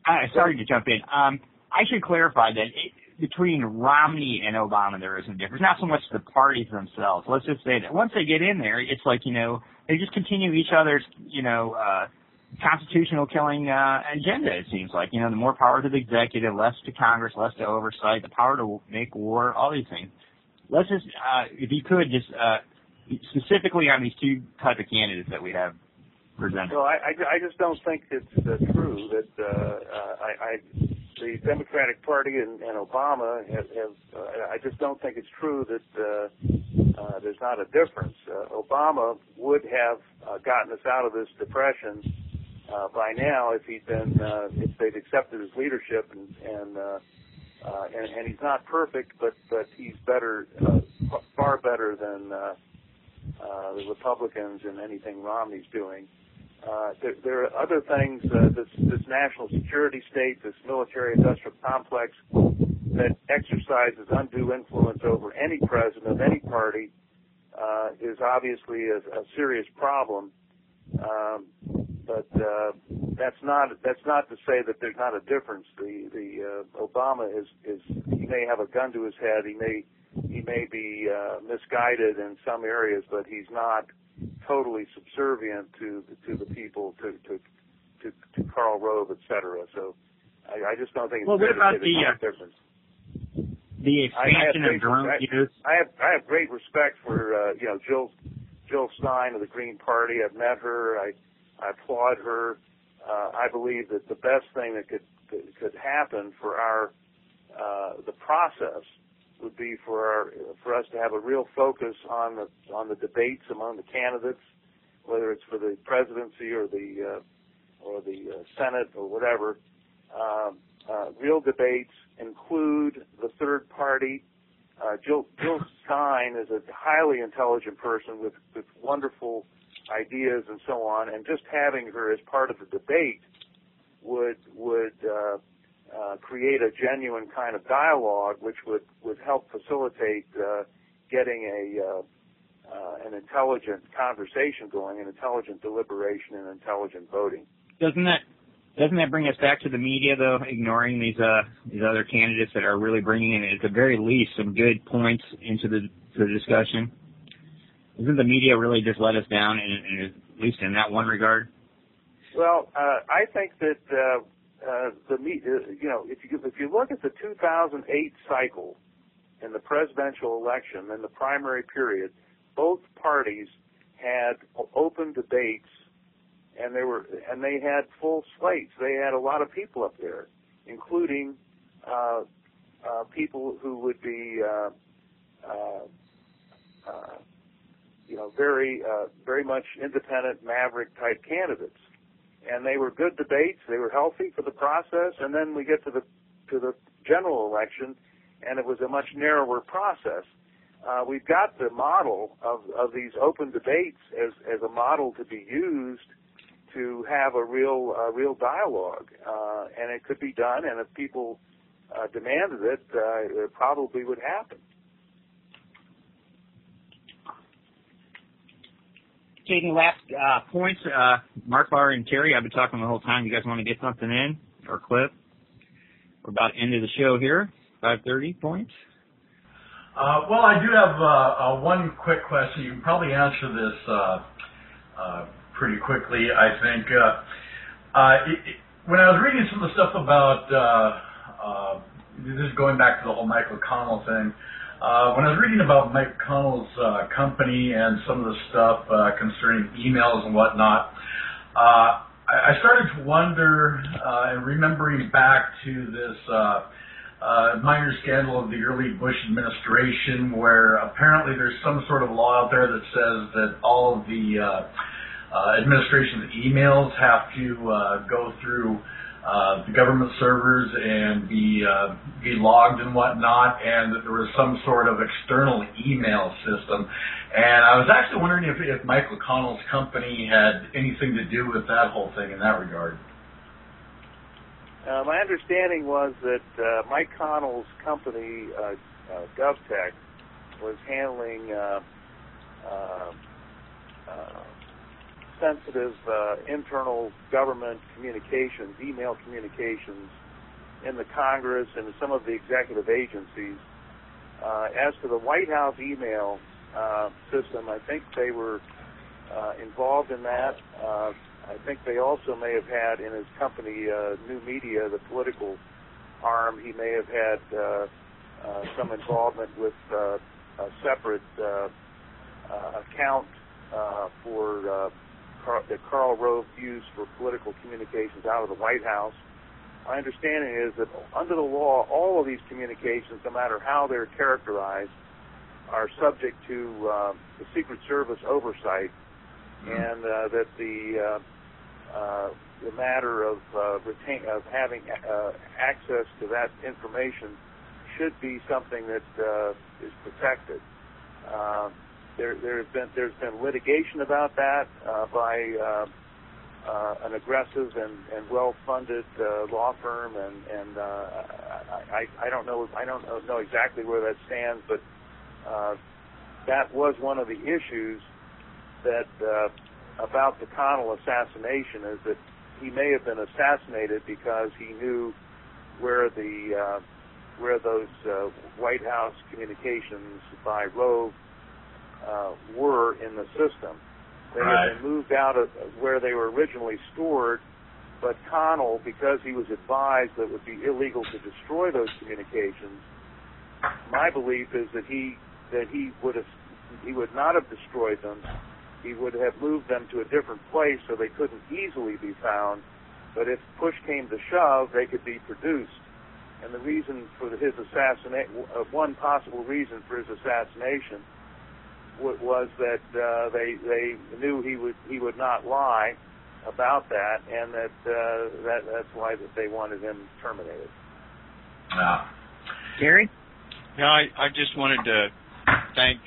Uh, sorry to jump in. Um, I should clarify that it, between Romney and Obama, there isn't a difference. Not so much the parties themselves. Let's just say that once they get in there, it's like you know they just continue each other's you know uh, constitutional killing uh, agenda. It seems like you know the more power to the executive, less to Congress, less to oversight, the power to make war, all these things. Let's just, uh, if you could, just uh, specifically on these two type of candidates that we have presented. I, I, I just don't think it's uh, true that uh, uh, I, I the Democratic Party and, and Obama have, have uh, I just don't think it's true that uh, uh, there's not a difference. Uh, Obama would have uh, gotten us out of this depression uh, by now if he'd been uh, if they'd accepted his leadership and and, uh, uh, and and he's not perfect, but but he's better, uh, far better than uh, uh, the Republicans and anything Romney's doing. Uh, there, there are other things, uh, this, this national security state, this military industrial complex that exercises undue influence over any president of any party uh, is obviously a, a serious problem. Um, but uh, that's not that's not to say that there's not a difference. The the uh, Obama is is he may have a gun to his head. He may he may be uh, misguided in some areas, but he's not totally subservient to to the people, to to to, to Karl Rove, et cetera. So I, I just don't think it's well, what about the uh, difference. The expansion of drone use. I have I have great respect for uh, you know Jill Jill Stein of the Green Party. I've met her. I I applaud her. Uh, I believe that the best thing that could that could happen for our uh, the process would be for our, for us to have a real focus on the on the debates among the candidates, whether it's for the presidency or the uh, or the uh, Senate or whatever. Um, uh, real debates include the third party. Uh, Jill, Jill Stein is a highly intelligent person with, with wonderful ideas and so on, and just having her as part of the debate would would uh, uh, create a genuine kind of dialogue, which would would help facilitate uh, getting a uh, uh, an intelligent conversation going, an intelligent deliberation, and intelligent voting. Doesn't that doesn't that bring us back to the media though, ignoring these uh these other candidates that are really bringing in at the very least some good points into the the discussion? Isn't the media really just let us down, in, in, at least in that one regard? Well, uh, I think that uh, uh, the uh, you know if you if you look at the 2008 cycle in the presidential election and the primary period, both parties had open debates, and they were and they had full slates. They had a lot of people up there, including uh, uh, people who would be uh, uh, uh, you know very uh, very much independent maverick type candidates and they were good debates. They were healthy for the process, and then we get to the to the general election, and it was a much narrower process. Uh, we've got the model of, of these open debates as, as a model to be used to have a real uh, real dialogue, uh, and it could be done. And if people uh, demanded it, uh, it probably would happen. Any last uh, points? Uh, Mark Barr and Terry, I've been talking the whole time. You guys want to get something in or clip? We're about end of the show here. 5:30 points. Uh, well, I do have uh, uh, one quick question. You can probably answer this uh, uh, pretty quickly, I think. Uh, uh, it, it, when I was reading some of the stuff about this is going back to the whole Mike McConnell thing. Uh, when I was reading about Mike McConnell's uh, company and some of the stuff uh, concerning emails and whatnot, uh, I, I started to wonder uh, and remembering back to this uh, uh, minor scandal of the early Bush administration, where apparently there's some sort of law out there that says that all of the uh, uh, administration's emails have to uh, go through uh, the government servers and be uh, be logged and whatnot, and that there was some sort of external email system. And I was actually wondering if, if Mike McConnell's company had anything to do with that whole thing in that regard. Uh, my understanding was that uh, Mike Connell's company, uh, uh, GovTech, was handling uh, uh, uh, sensitive uh, internal government communications, email communications in the Congress and some of the executive agencies. Uh, as to the White House email uh, system, I think they were uh, involved in that. Uh, I think they also may have had in his company, uh, New Media, the political arm, he may have had some involvement with a separate account uh, for uh, that Karl Rove used for political communications out of the White House. My understanding is that under the law, all of these communications, no matter how they're characterized, are subject to uh, the Secret Service oversight, and uh, that the uh, uh, the matter of uh, retain of having uh, access to that information should be something that uh, is protected. Uh, there, there's been there's been litigation about that uh, by uh, uh, an aggressive and, and well-funded uh, law firm, and and uh, I, I I don't know I don't know exactly where that stands, but uh, that was one of the issues that uh, about the Connell assassination is that he may have been assassinated because he knew where the uh, where those uh, White House communications by Rove uh, were in the system. They Right. had been moved out of where they were originally stored, but Connell, because he was advised that it would be illegal to destroy those communications, my belief is that he that he would have he would not have destroyed them. He would have moved them to a different place so they couldn't easily be found. But if push came to shove, they could be produced. And the reason for his assassination, uh, one possible reason for his assassination, w- was that uh, they they knew he would he would not lie about that, and that uh, that that's why that they wanted him terminated. Yeah. Gary? No, I, I just wanted to thank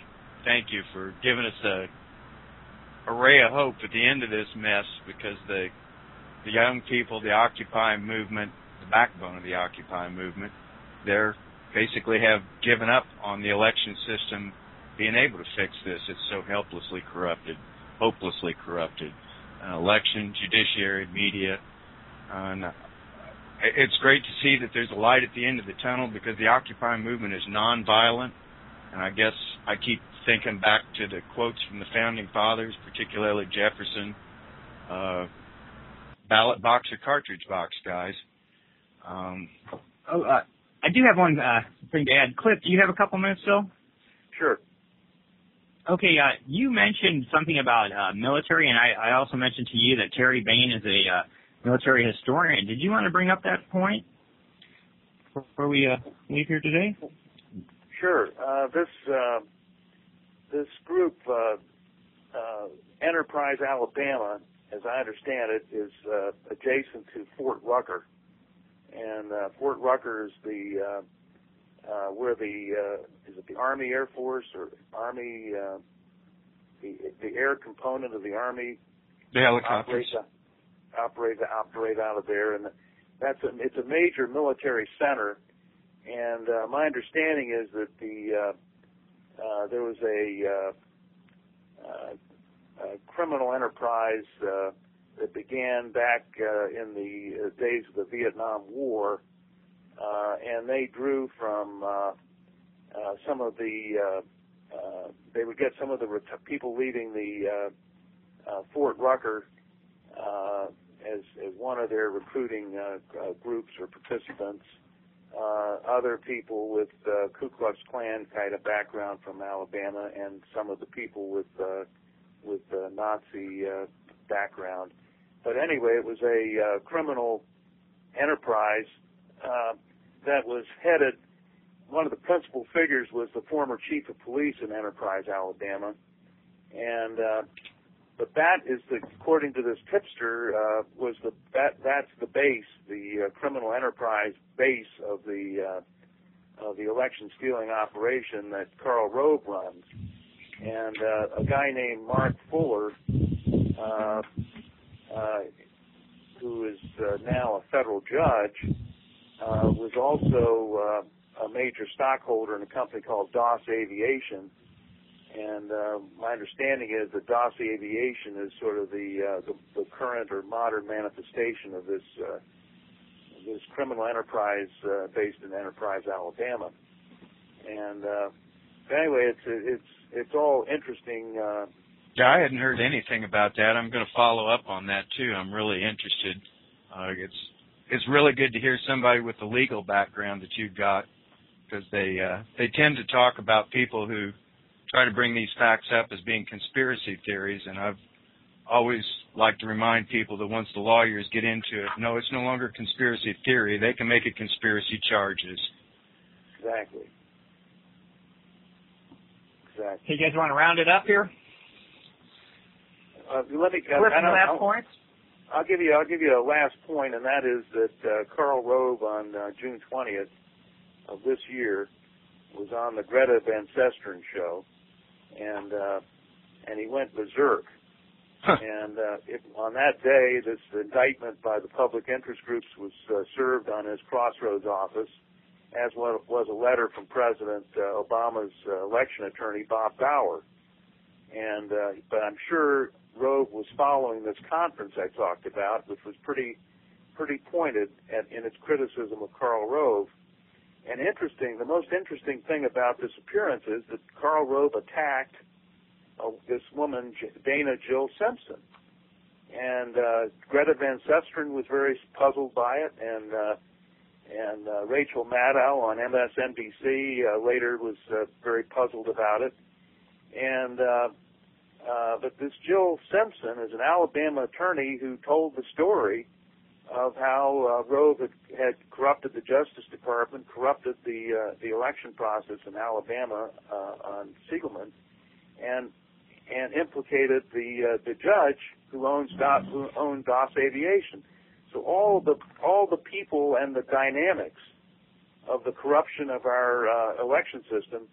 thank you for giving us a, a ray of hope at the end of this mess because the the young people, the Occupy movement, the backbone of the Occupy movement, they're basically have given up on the election system being able to fix this. It's so helplessly corrupted, hopelessly corrupted. Uh, election, judiciary, media, and uh, it's great to see that there's a light at the end of the tunnel because the Occupy movement is nonviolent, and I guess I keep thinking back to the quotes from the founding fathers, particularly Jefferson, uh, ballot box or cartridge box, guys. Um, Oh, uh, I do have one uh, thing to add. Cliff, do you have a couple minutes still? Okay, uh, you mentioned something about uh, military, and I, I also mentioned to you that Terry Bain is a uh, military historian. Did you want to bring up that point before we uh, leave here today? Sure. Uh, this uh, this group, uh, uh, Enterprise Alabama, as I understand it, is adjacent to Fort Rucker, and uh, Fort Rucker is the uh, uh, where the uh, is it the Army Air Force or Army uh, the the air component of the Army the helicopters. operate operate operate out of there, and that's a it's a major military center. and uh, my understanding is that the uh, uh, there was a, uh, uh, a criminal enterprise uh, that began back uh, in the uh, days of the Vietnam War, uh, and they drew from uh, uh, some of the uh, uh, they would get some of the ret- people leaving the uh, uh, Fort Rucker uh, as as one of their recruiting uh, uh, groups or participants. Uh, other people with uh, Ku Klux Klan kind of background from Alabama, and some of the people with uh, with uh, Nazi uh, background. But anyway, it was a uh, criminal enterprise uh, that was headed. One of the principal figures was the former chief of police in Enterprise, Alabama, and uh, but that is the according to this tipster uh, was the that that's the base the uh, criminal enterprise base of the uh, of the election stealing operation that Karl Rove runs and uh, a guy named Mark Fuller uh, uh, who is uh, now a federal judge was also uh, a major stockholder in a company called Doss Aviation and uh, my understanding is that Doss Aviation is sort of the, uh, the the current or modern manifestation of this uh, this criminal enterprise uh, based in Enterprise, Alabama. And uh, anyway, it's it's it's all interesting. Uh, Yeah, I hadn't heard anything about that. I'm going to follow up on that too. I'm really interested. Uh, it's it's really good to hear somebody with the legal background that you've got because they uh, they tend to talk about people who try to bring these facts up as being conspiracy theories, and I've always liked to remind people that once the lawyers get into it, no, it's no longer conspiracy theory. They can make it conspiracy charges. exactly. Exactly. You guys want to round it up here? Uh, let me. Cliff, I don't- last I'll- points? I'll give you I'll give you a last point, and that is that uh, Karl Rove on uh, June 20th of this year was on the Greta Van Susteren show, and uh, and he went berserk. And uh, it, on that day, this indictment by the public interest groups was uh, served on his Crossroads office, as well was a letter from President uh, Obama's uh, election attorney Bob Bauer. And uh, but I'm sure Rove was following this conference I talked about, which was pretty pretty pointed at, in its criticism of Karl Rove. And interesting, the most interesting thing about this appearance is that Karl Rove attacked uh, this woman, Dana Jill Simpson. And uh, Greta Van Susteren was very puzzled by it, and uh, and uh, Rachel Maddow on MSNBC uh, later was uh, very puzzled about it. And uh, uh, but this Jill Simpson is an Alabama attorney who told the story of how uh, Rove had, had corrupted the Justice Department, corrupted the uh, the election process in Alabama uh, on Siegelman, and and implicated the uh, the judge who owns Doss, who owned Doss Aviation. So all the all the people and the dynamics of the corruption of our uh, election system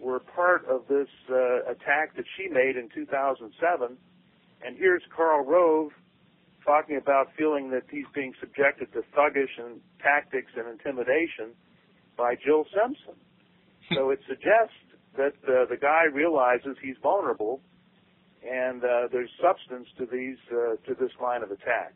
were part of this uh, attack that she made in 2007. And here's Karl Rove talking about feeling that he's being subjected to thuggish and tactics and intimidation by Jill Simpson. So it suggests that uh, the guy realizes he's vulnerable, and uh, there's substance to these uh, to this line of attack.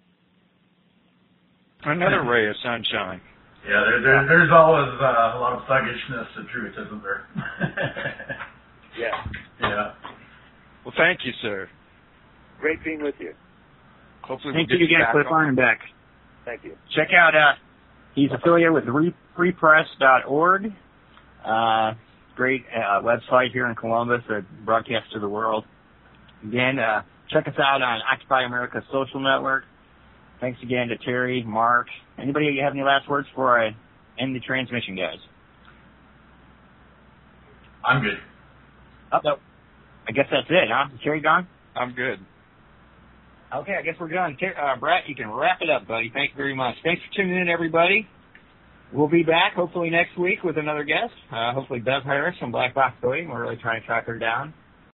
Another ray of sunshine. Yeah, there, there, there's always uh, a lot of thuggishness to truth, isn't there? Yeah, yeah. Well, thank you, sir. great being with you. Hopefully Thank we'll you get again, back Cliff on. Arnebeck. Thank you. Check out, uh, he's affiliated with Re- freepress.org. Uh, great uh, website here in Columbus that broadcasts to the world. Again, uh, check us out on Occupy America social network. Thanks again to Terry, Mark. Anybody have any last words before I end the transmission, guys? I'm good. Oh, no. I guess that's it, huh? Terry gone? I'm good. Okay, I guess we're done. Ter- uh, Brett, you can wrap it up, buddy. Thank you very much. Thanks for tuning in, everybody. We'll be back hopefully next week with another guest. Uh, hopefully Bev Harris from Black Box Voting. We're really trying to track her down.